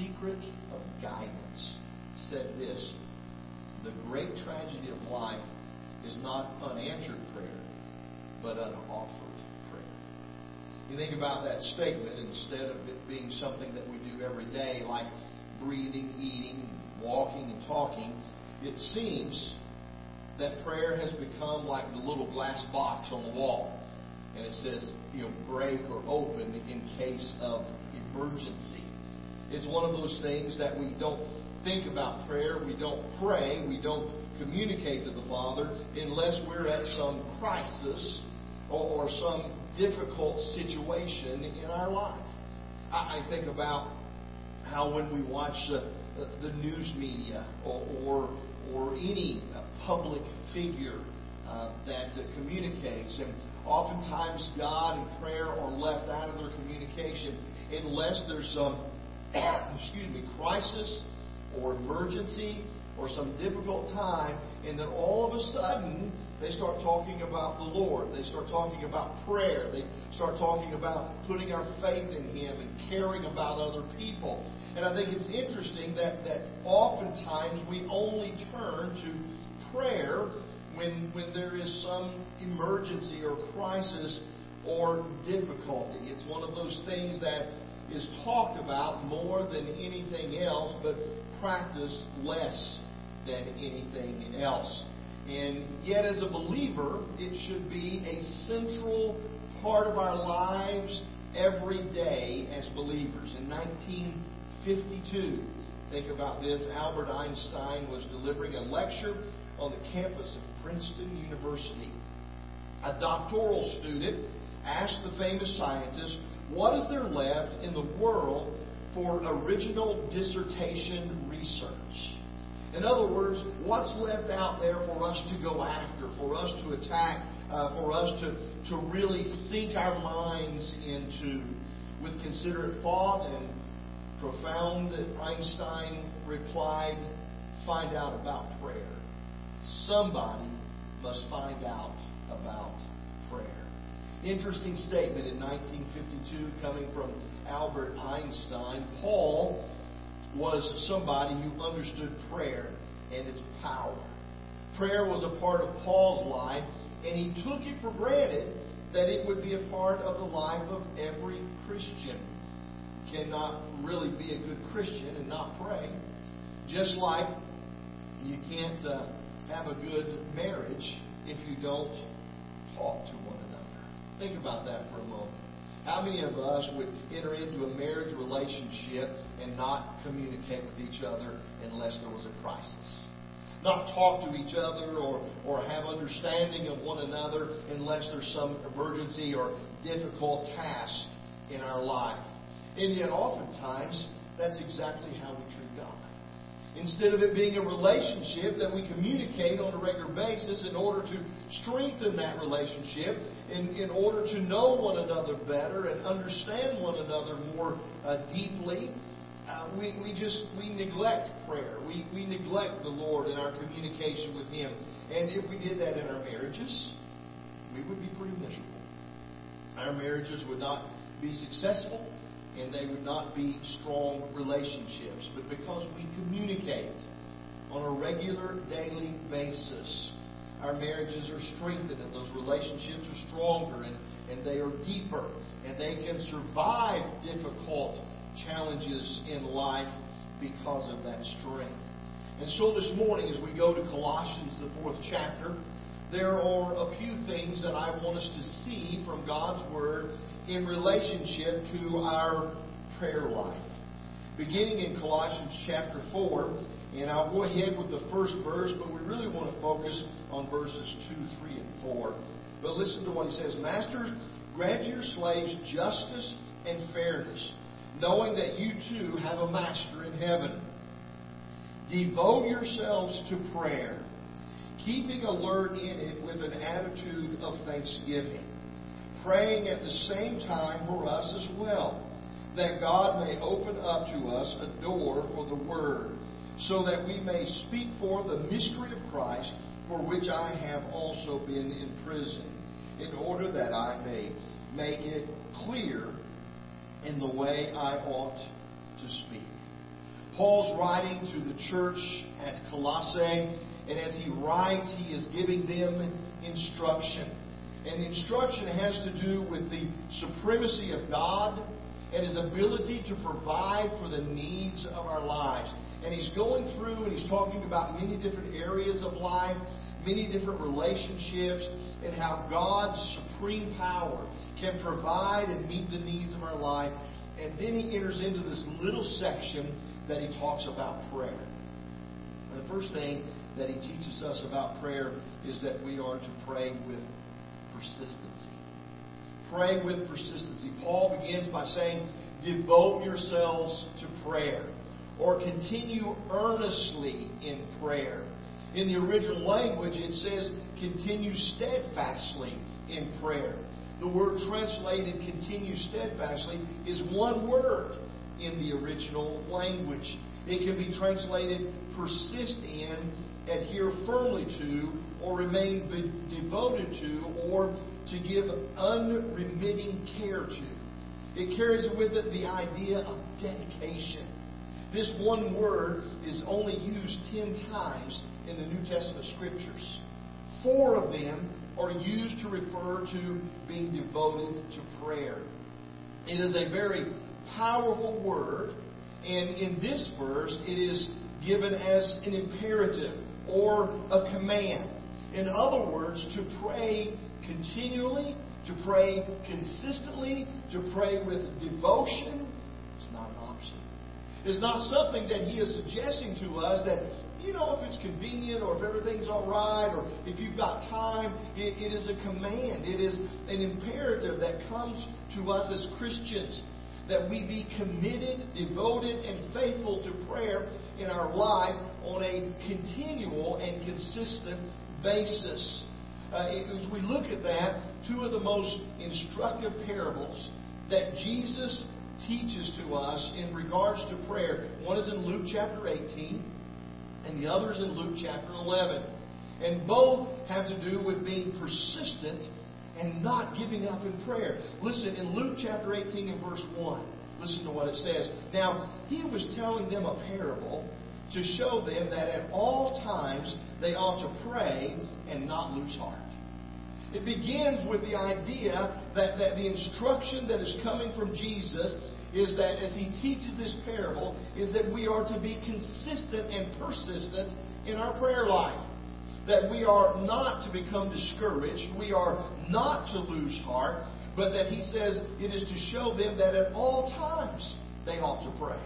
Secret of Guidance, said this The great tragedy of life is not unanswered prayer, but unoffered prayer. You think about that statement instead of it being something that we do every day, like breathing, eating, walking, and talking, it seems that prayer has become like the little glass box on the wall. And it says, you know, break or open in case of emergency. It's one of those things that we don't think about prayer, we don't pray, we don't communicate to the Father unless we're at some crisis or, or some difficult situation in our life. I, I think about how when we watch the, the, news media or, or, or any public figure uh, that uh, communicates, and oftentimes God and prayer are left out of their communication unless there's some, excuse me, crisis or emergency or some difficult time, and then all of a sudden they start talking about the Lord. They start talking about prayer. They start talking about putting our faith in Him and caring about other people. And I think it's interesting that, that oftentimes we only turn to prayer when, when there is some emergency or crisis or difficulty. It's one of those things that is talked about more than anything else, but practiced less than anything else. And yet, as a believer, it should be a central part of our lives every day as believers. In 1952, think about this, Albert Einstein was delivering a lecture on the campus of Princeton University. A doctoral student asked the famous scientist, What is there left in the world for original dissertation research? In other words, what's left out there for us to go after, for us to attack, uh, for us to, to really sink our minds into with considerate thought and profound, Einstein replied, find out about prayer. Somebody must find out about. Interesting statement in 1952 coming from Albert Einstein. Paul was somebody who understood prayer and its power. Prayer was a part of Paul's life, and he took it for granted that it would be a part of the life of every Christian. You cannot really be a good Christian and not pray. Just like you can't uh, have a good marriage if you don't talk to one another. Think about that for a moment. How many of us would enter into a marriage relationship and not communicate with each other unless there was a crisis? Not talk to each other or, or have understanding of one another unless there's some emergency or difficult task in our life. And yet, oftentimes, that's exactly how we treat. Instead of it being a relationship that we communicate on a regular basis in order to strengthen that relationship, in, in order to know one another better and understand one another more uh, deeply, uh, we, we just we neglect prayer. We, we neglect the Lord in our communication with Him. And if we did that in our marriages, we would be pretty miserable. Our marriages would not be successful and they would not be strong relationships. But because we communicate on a regular, daily basis, our marriages are strengthened and those relationships are stronger and, and they are deeper and they can survive difficult challenges in life because of that strength. And so this morning, as we go to Colossians, the fourth chapter, there are a few things that I want us to see from God's Word in relationship to our prayer life. Beginning in Colossians chapter 4, and I'll go ahead with the first verse, but we really want to focus on verses 2, 3, and 4. But listen to what he says Masters, grant your slaves justice and fairness, knowing that you too have a master in heaven. Devote yourselves to prayer, keeping alert in it with an attitude of thanksgiving praying at the same time for us as well, that God may open up to us a door for the Word, so that we may speak forth the mystery of Christ, for which I have also been in prison, in order that I may make it clear in the way I ought to speak. Paul's writing to the church at Colossae, and as he writes, he is giving them instruction. And instruction has to do with the supremacy of God and his ability to provide for the needs of our lives. And he's going through and he's talking about many different areas of life, many different relationships, and how God's supreme power can provide and meet the needs of our life. And then he enters into this little section that he talks about prayer. And the first thing that he teaches us about prayer is that we are to pray with persistency. Pray with persistency. Paul begins by saying, devote yourselves to prayer or continue earnestly in prayer. In the original language, it says continue steadfastly in prayer. The word translated continue steadfastly is one word in the original language. It can be translated persist in, adhere firmly to, or remain devoted to, or to give unremitting care to. It carries with it the idea of dedication. This one word is only used ten times in the New Testament scriptures. Four of them are used to refer to being devoted to prayer. It is a very powerful word, and in this verse, it is given as an imperative or a command. In other words, to pray continually, to pray consistently, to pray with devotion, is not an option. It's not something that he is suggesting to us that, you know, if it's convenient or if everything's all right or if you've got time, it, it is a command. It is an imperative that comes to us as Christians that we be committed, devoted, and faithful to prayer in our life on a continual and consistent basis. Uh, as we look at that, two of the most instructive parables that Jesus teaches to us in regards to prayer. One is in Luke chapter 18, and the other is in Luke chapter 11. And both have to do with being persistent and not giving up in prayer. Listen, in Luke chapter 18 and verse 1, listen to what it says. Now, he was telling them a parable to show them that at all times they ought to pray and not lose heart. It begins with the idea that, that the instruction that is coming from Jesus is that as he teaches this parable, is that we are to be consistent and persistent in our prayer life. That we are not to become discouraged, we are not to lose heart, but that he says it is to show them that at all times they ought to pray.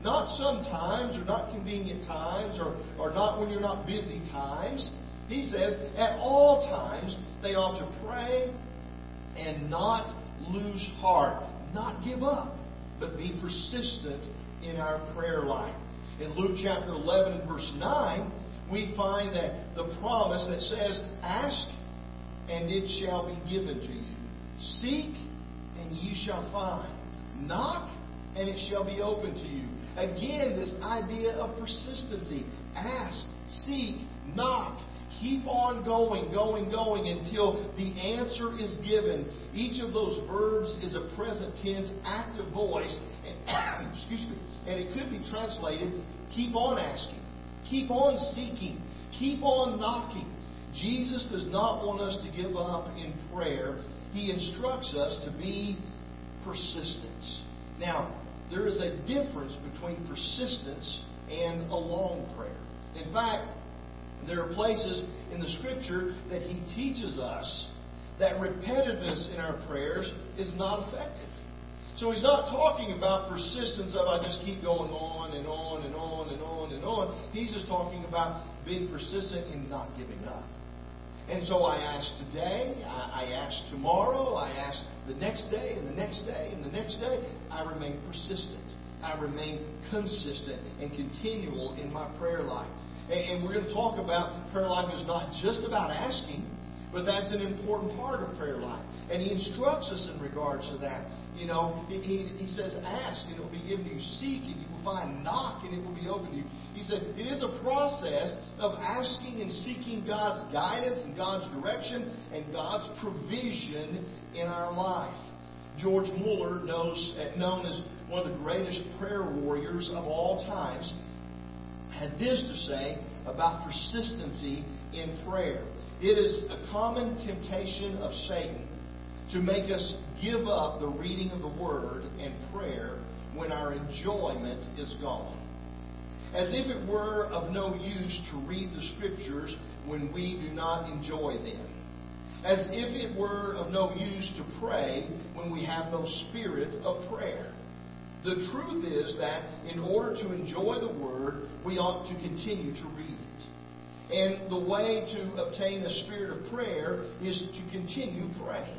Not sometimes, or not convenient times, or, or not when you're not busy times. He says, at all times, they ought to pray and not lose heart, not give up, but be persistent in our prayer life. In Luke chapter 11 and verse 9, we find that the promise that says, Ask and it shall be given to you. Seek and ye shall find. Knock and it shall be open to you. Again, this idea of persistency. Ask, seek, knock. Keep on going, going, going until the answer is given. Each of those verbs is a present tense active voice. And, excuse me. And it could be translated keep on asking, keep on seeking, keep on knocking. Jesus does not want us to give up in prayer. He instructs us to be persistent. Now, there is a difference between persistence and a long prayer. In fact, there are places in the Scripture that He teaches us that repetitiveness in our prayers is not effective. So He's not talking about persistence of I just keep going on and on and on and on and on. He's just talking about being persistent in not giving up. And so I ask today, I, I ask tomorrow, I ask the next day, and the next day, and the next day. I remain persistent. I remain consistent and continual in my prayer life. And, and we're going to talk about prayer life is not just about asking, but that's an important part of prayer life. And he instructs us in regards to that. You know, he, he, he says, ask and it will be given to you. Seek and you will find. Knock and it will be opened to you. He said, it is a process of asking and seeking God's guidance and God's direction and God's provision in our life. George Mueller, knows, known as one of the greatest prayer warriors of all times, had this to say about persistency in prayer. It is a common temptation of Satan to make us give up the reading of the Word and prayer when our enjoyment is gone. As if it were of no use to read the Scriptures when we do not enjoy them. As if it were of no use to pray when we have no spirit of prayer. The truth is that in order to enjoy the Word, we ought to continue to read. And the way to obtain a spirit of prayer is to continue praying.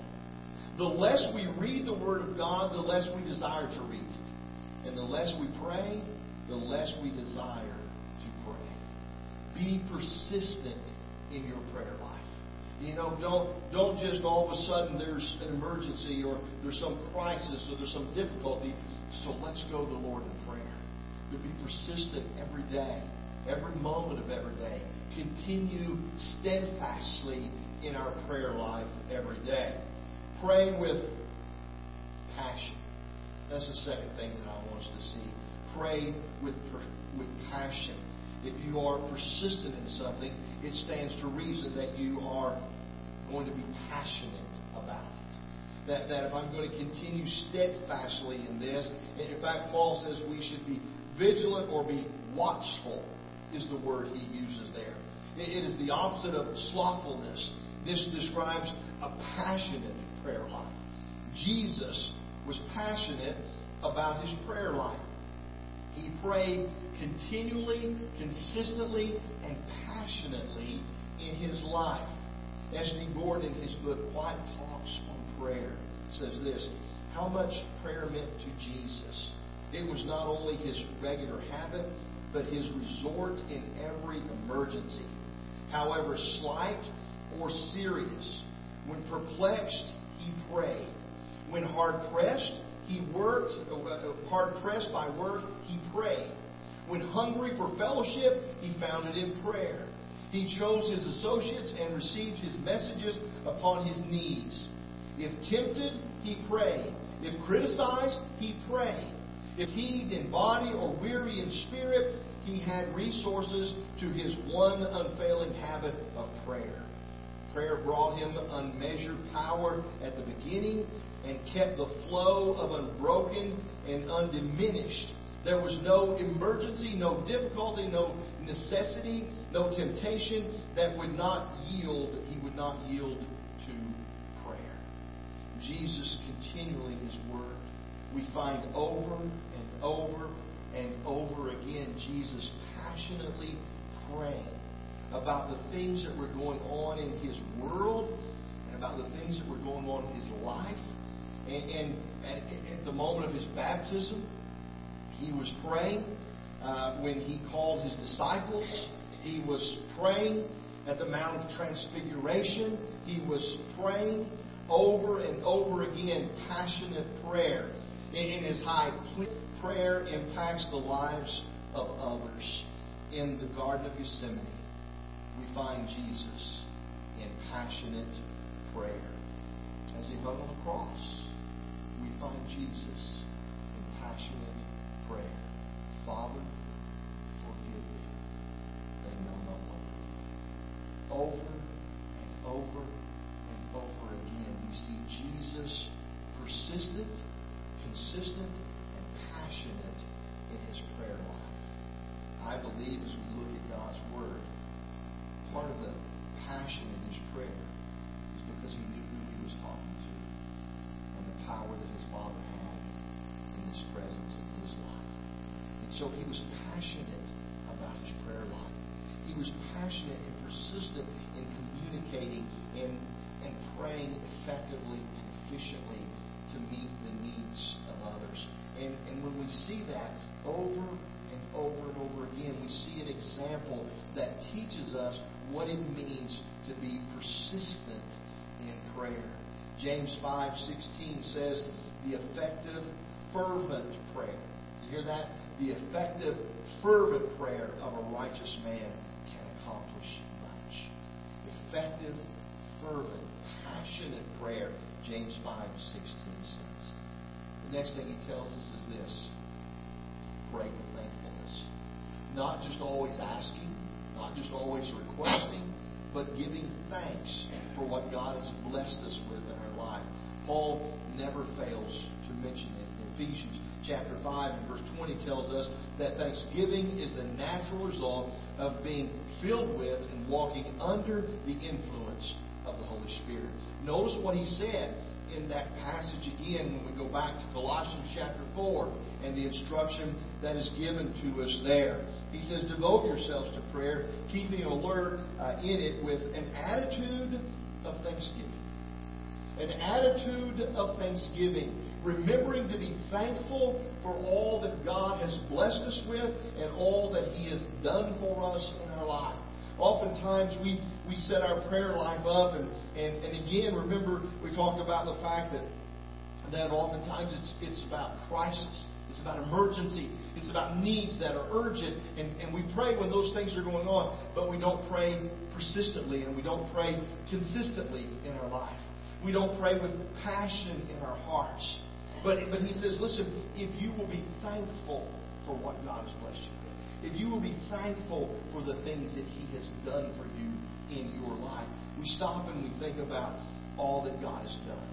The less we read the Word of God, the less we desire to read it. And the less we pray, the less we desire to pray. Be persistent in your prayer life. You know, don't don't just all of a sudden there's an emergency or there's some crisis or there's some difficulty. So let's go to the Lord in prayer. To be persistent every day, every moment of every day. Continue steadfastly in our prayer life every day. Pray with passion. That's the second thing that I want us to see. Pray with, with passion. If you are persistent in something, it stands to reason that you are going to be passionate about it. That, that if I'm going to continue steadfastly in this, and in fact, Paul says we should be vigilant or be watchful, is the word he uses there. It, is the opposite of slothfulness. This describes a passionate prayer life. Jesus was passionate about his prayer life. He prayed continually, consistently, and passionately in his life. S.D. Gordon, in his book, Quiet Talks on Prayer, says this How much prayer meant to Jesus. It was not only his regular habit, but his resort in every emergency. However slight or serious, when perplexed, he prayed. When hard pressed, he worked, uh, hard pressed by work, he prayed. When hungry for fellowship, he found it in prayer. He chose his associates and received his messages upon his knees. If tempted, he prayed. If criticized, he prayed. If fatigued in body or weary in spirit, he had resources to his one unfailing habit of prayer. Prayer brought him unmeasured power at the beginning and kept the flow of unbroken and undiminished. There was no emergency, no difficulty, no necessity, no temptation that would not yield, he would not yield to prayer. Jesus continually in his word, we find over and over and over again Jesus passionately praying about the things that were going on in his world and about the things that were going on in his life. And, and, and at the moment of his baptism, he was praying. Uh, when he called his disciples, he was praying at the Mount of Transfiguration. He was praying over and over again, passionate prayer. In his high prayer impacts the lives of others. In the Garden of Gethsemane, we find Jesus in passionate prayer. As he hung on the cross, we find Jesus in passionate prayer. Father, forgive me. They know they do. Over and over and over again, we see Jesus persistent, consistent, passionate in his prayer life. I believe as we look at God's Word, part of the passion in his prayer is because he knew who he was talking to and the power that his Father had in his presence in his life. And so he was passionate about his prayer life. He was passionate and persistent in communicating and, and praying effectively and efficiently to meet the needs of others. And, and when we see that over and over and over again, we see an example that teaches us what it means to be persistent in prayer. James 5:16 says, "The effective, fervent prayer." You hear that? The effective, fervent prayer of a righteous man can accomplish much. Effective, fervent, passionate prayer, James 5:16 says. The next thing he tells us is this pray with thankfulness. Not just always asking, not just always requesting, but giving thanks for what God has blessed us with in our life. Paul never fails to mention it. Ephesians chapter 5 and verse 20 tells us that thanksgiving is the natural result of being filled with and walking under the influence the Spirit. Notice what he said in that passage again when we go back to Colossians chapter 4 and the instruction that is given to us there. He says, Devote yourselves to prayer, keeping alert uh, in it with an attitude of thanksgiving. An attitude of thanksgiving, remembering to be thankful for all that God has blessed us with and all that He has done for us in our life. Oftentimes we, we set our prayer life up, and, and, and again, remember, we talked about the fact that, that oftentimes it's, it's about crisis. It's about emergency. It's about needs that are urgent. And, and we pray when those things are going on, but we don't pray persistently and we don't pray consistently in our life. We don't pray with passion in our hearts. But, but he says, listen, if you will be thankful for what God has blessed you if you will be thankful for the things that He has done for you in your life, we stop and we think about all that God has done.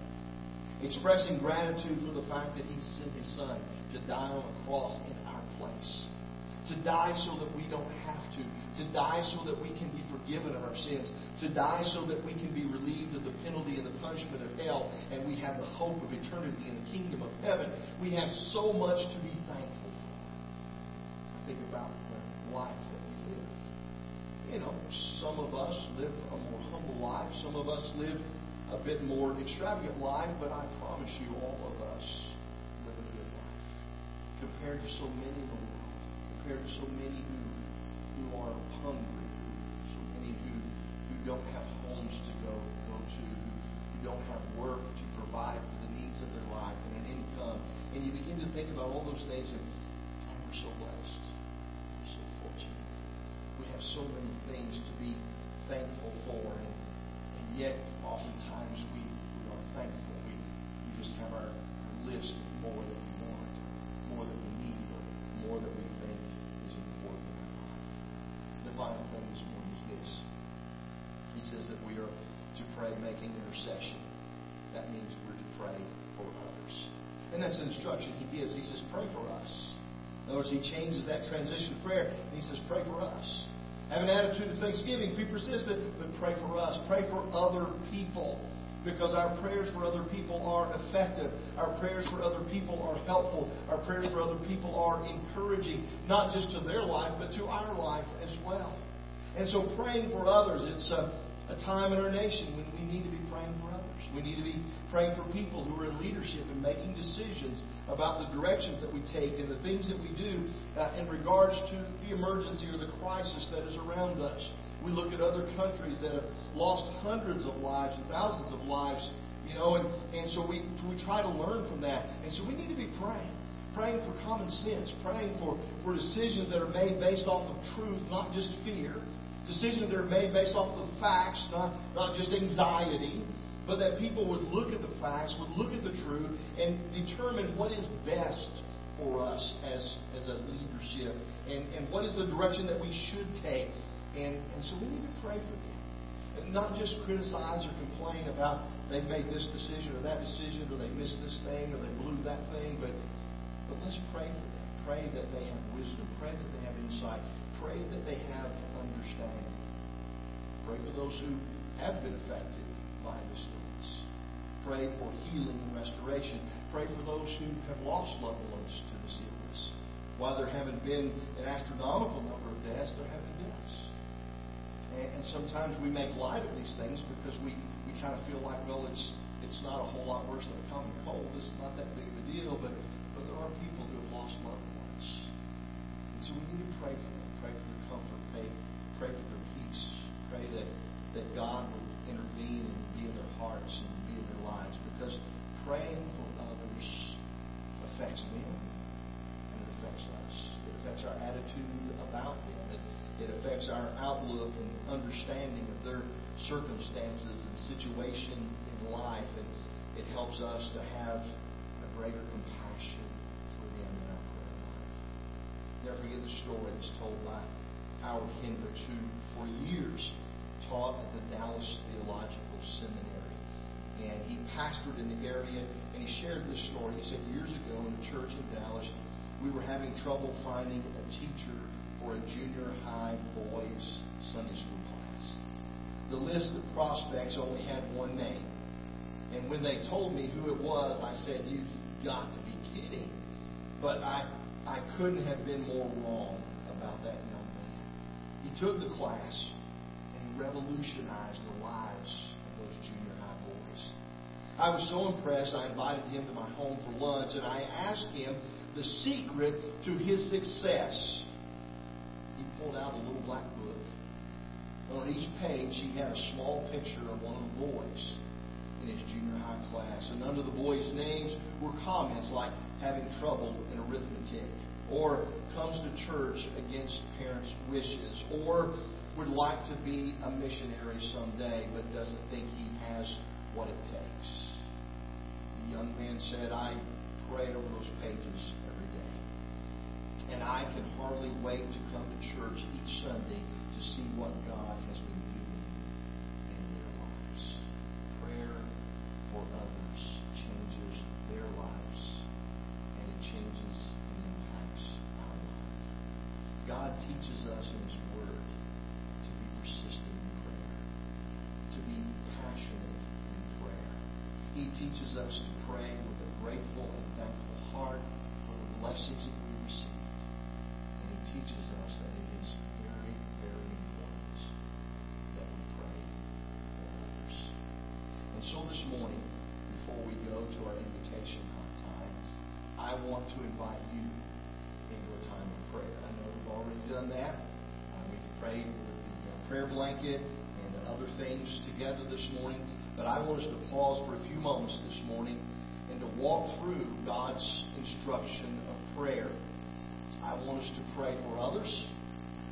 Expressing gratitude for the fact that He sent His Son to die on the cross in our place. To die so that we don't have to. To die so that we can be forgiven of our sins. To die so that we can be relieved of the penalty and the punishment of hell. And we have the hope of eternity in the kingdom of heaven. We have so much to be thankful think about the life that we live. You know, some of us live a more humble life. Some of us live a bit more extravagant life, but I promise you, all of us live a good life compared to so many in the world, compared to so many who who are hungry, so many who who don't have homes to go go to, who, don't have work to provide for the needs of their life and an income. And you begin to think about all those things, and oh, we're so blessed so many things to be thankful for, and, and yet oftentimes we, we are thankful. We, we just have our, our list more than we want, more than we need, or more than we think is important in our life. The final thing this morning is this. He says that we are to pray making intercession. That means we're to pray for others. And that's an instruction he gives. He says, pray for us. In other words, he changes that transition prayer and he says, pray for us. Have an attitude of thanksgiving. Be persistent, but pray for us. Pray for other people. Because our prayers for other people are effective. Our prayers for other people are helpful. Our prayers for other people are encouraging, not just to their life, but to our life as well. And so praying for others, it's a, a time in our nation when we need to be praying for others. We need to be praying for people who are in leadership and making decisions about the directions that we take and the things that we do uh, in regards to the emergency or the crisis that is around us. We look at other countries that have lost hundreds of lives and thousands of lives, you know, and, and so we, we try to learn from that. And so we need to be praying. Praying for common sense, praying for, for decisions that are made based off of truth, not just fear. Decisions that are made based off of facts, not, not just anxiety but that people would look at the facts, would look at the truth, and determine what is best for us as, as a leadership, and, and what is the direction that we should take. And, and so we need to pray for them. And not just criticize or complain about they made this decision or that decision, or they missed this thing, or they blew that thing, but, but let's pray for them. Pray that they have wisdom. Pray that they have insight. Pray that they have understanding. Pray for those who have been affected by this illness. Pray for healing and restoration. Pray for those who have lost loved ones to this illness. While there haven't been an astronomical number of deaths, there have been deaths. And, and sometimes we make light of these things because we, we kind of feel like, well, it's it's not a whole lot worse than a common cold. It's not that big of a deal, but, but there are people who have lost loved ones. And so we need to pray for them, pray for their comfort, pray, pray for their peace, pray that, that God will hearts and be in their lives because praying for others affects them and it affects us. It affects our attitude about them. It, it affects our outlook and understanding of their circumstances and situation in life. And it helps us to have a greater compassion for them in our prayer life. Never forget the story that's told by Howard Hendricks, who for years taught at the Dallas Theological Seminary. And he pastored in the area, and he shared this story. He said, Years ago in a church in Dallas, we were having trouble finding a teacher for a junior high boys Sunday school class. The list of prospects only had one name. And when they told me who it was, I said, You've got to be kidding. But I, I couldn't have been more wrong about that young man. He took the class and revolutionized the lives of those junior high boys. I was so impressed, I invited him to my home for lunch, and I asked him the secret to his success. He pulled out a little black book. On each page, he had a small picture of one of the boys in his junior high class. And under the boys' names were comments like having trouble in arithmetic, or comes to church against parents' wishes, or would like to be a missionary someday but doesn't think he has what it takes. The young man said, I pray over those pages every day. And I can hardly wait to come to church each Sunday to see what God has been doing in their lives. Prayer for others changes their lives, and it changes and impacts our life. God teaches us in His Word to be persistent in prayer, to be passionate in prayer. He teaches us to pray with a grateful and thankful heart for the blessings that we received. And He teaches us that it is very, very important that we pray for others. And so this morning, before we go to our invitation time, I want to invite you into a time of prayer. I know we've already done that. Uh, we've prayed with the uh, prayer blanket and other things together this morning. But I want us to pause for a few moments this morning and to walk through God's instruction of prayer. I want us to pray for others.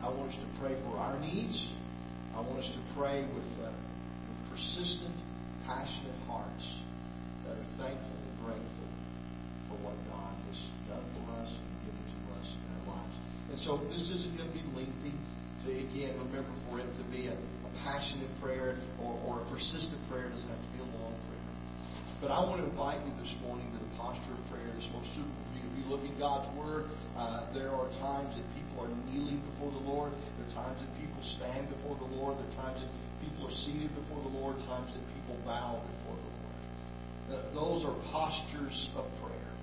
I want us to pray for our needs. I want us to pray with, uh, with persistent, passionate hearts that are thankful and grateful for what God has done for us and given to us in our lives. And so this isn't going to be lengthy. So again, remember for it to be a, a passionate prayer or, or a persistent prayer. It doesn't have to be a long prayer. But I want to invite you this morning to the posture of prayer that's most suitable for you. If you look in God's Word, uh, there are times that people are kneeling before the Lord. There are times that people stand before the Lord. There are times that people are seated before the Lord. Times that people bow before the Lord. Uh, those are postures of prayer.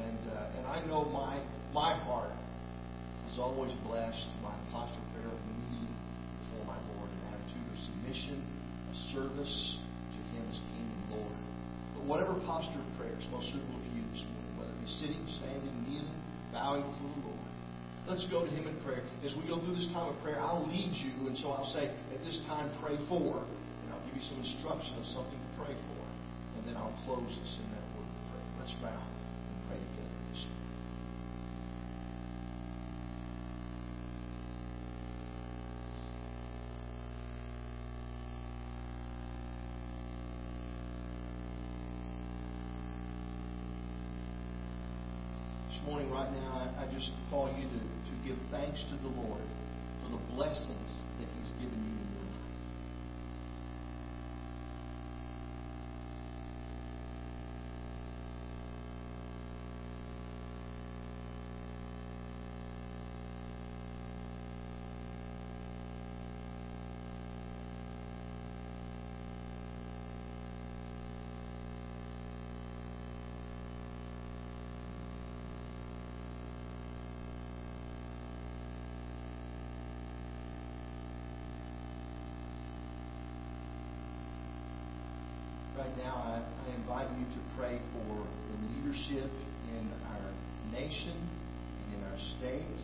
And uh, and I know my my heart is always blessed by posture of prayer of kneeling before my Lord, an submission, a service to Him as King and Lord. But whatever posture of prayer is most suitable for you this morning, whether it be sitting, standing, kneeling, bowing before the Lord. Let's go to Him in prayer. As we go through this time of prayer, I'll lead you, and so I'll say, at this time, pray for, and I'll give you some instruction of something to pray for, and then I'll close this in that word of prayer. Let's bow and pray together this morning. This morning, right now, I, I just call you to, to give thanks to the Lord for the blessings that He's given you in your life. Right now, I, I invite you to pray for the leadership in our nation, in our state,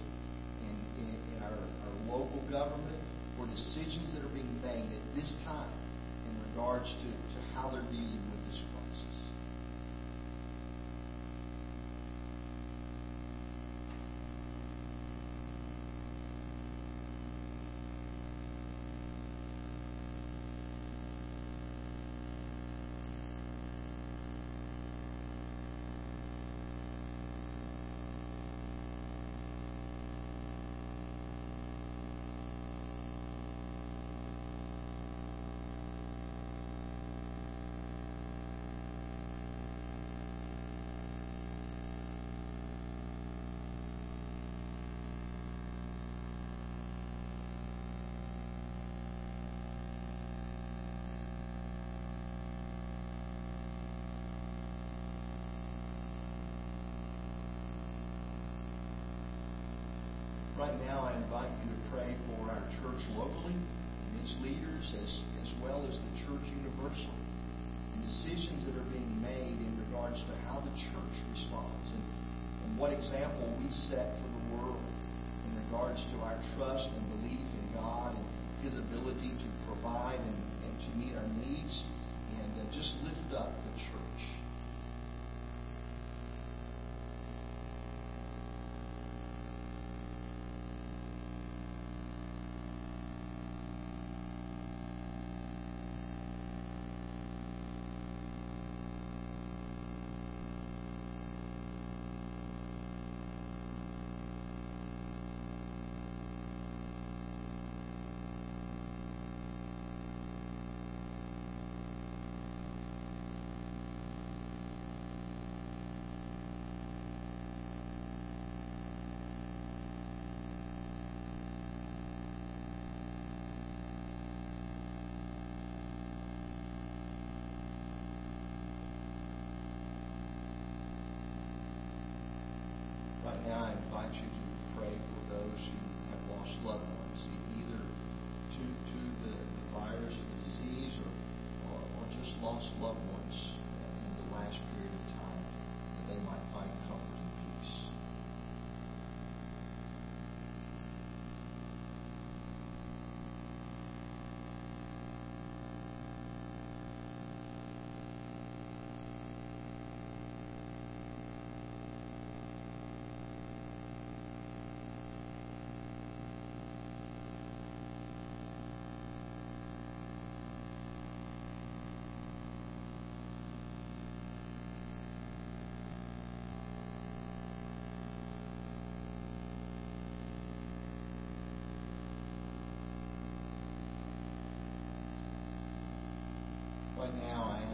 in, in, in our, our local government, for decisions that are being made at this time in regards to, to how they're dealing with this crisis. Right now, I invite you to pray for our church locally, and its leaders, as, as well as the church universal, and decisions that are being made in regards to how the church responds and, and what example we set for the world in regards to our trust and belief in God and His ability to provide and, and to meet our needs, and uh, just lift up the church.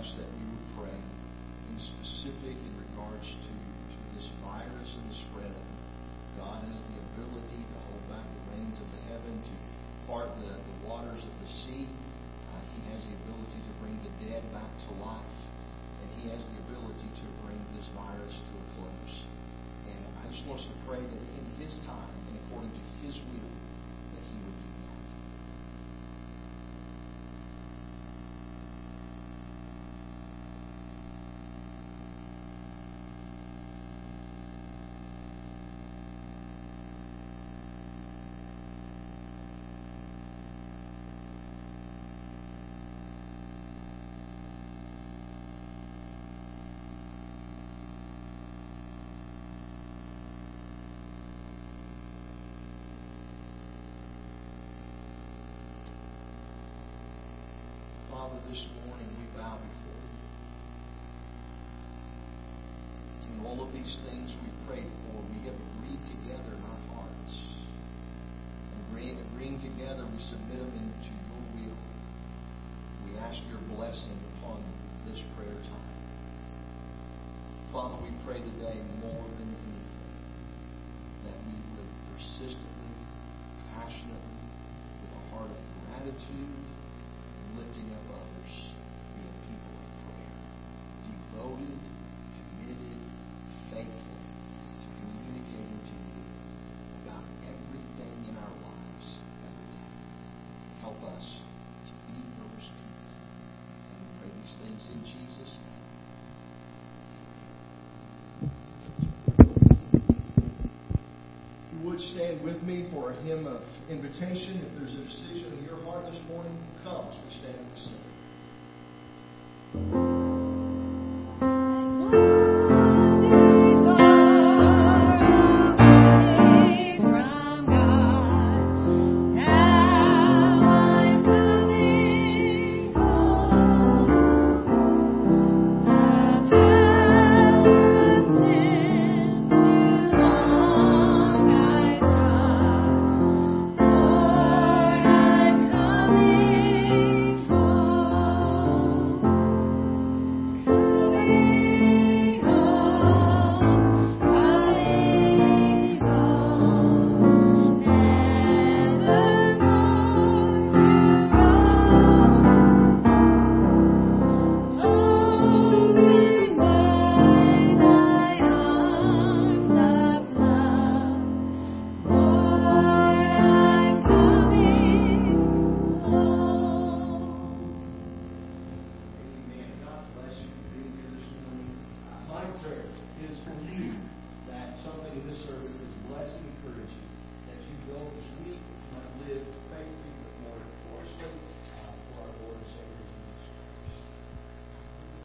Ask that we would pray in specific in regards to, to this virus and the spread of it. God has the ability to hold back the rains of the heaven, to part the, the waters of the sea. Uh, he has the ability to bring the dead back to life. And He has the ability to bring this virus to a close. And I just want us to pray that in His time and according to His will, that He would do that. Father, this morning we bow before you. And all of these things we prayed for, we have agreed together in our hearts. Agreeing together, we submit them into your will. We ask your blessing upon this prayer time. Father, we pray today more than anything that we would persistently, passionately, with a heart of gratitude, lifting up others, be a people of prayer, devoted, committed, faithful to communicating to you about everything in our lives every day. Help us to be those people. And we pray these things in Jesus' name. If you would stand with me for a hymn of invitation. If there's a decision in your heart this morning, come as we stand and sing.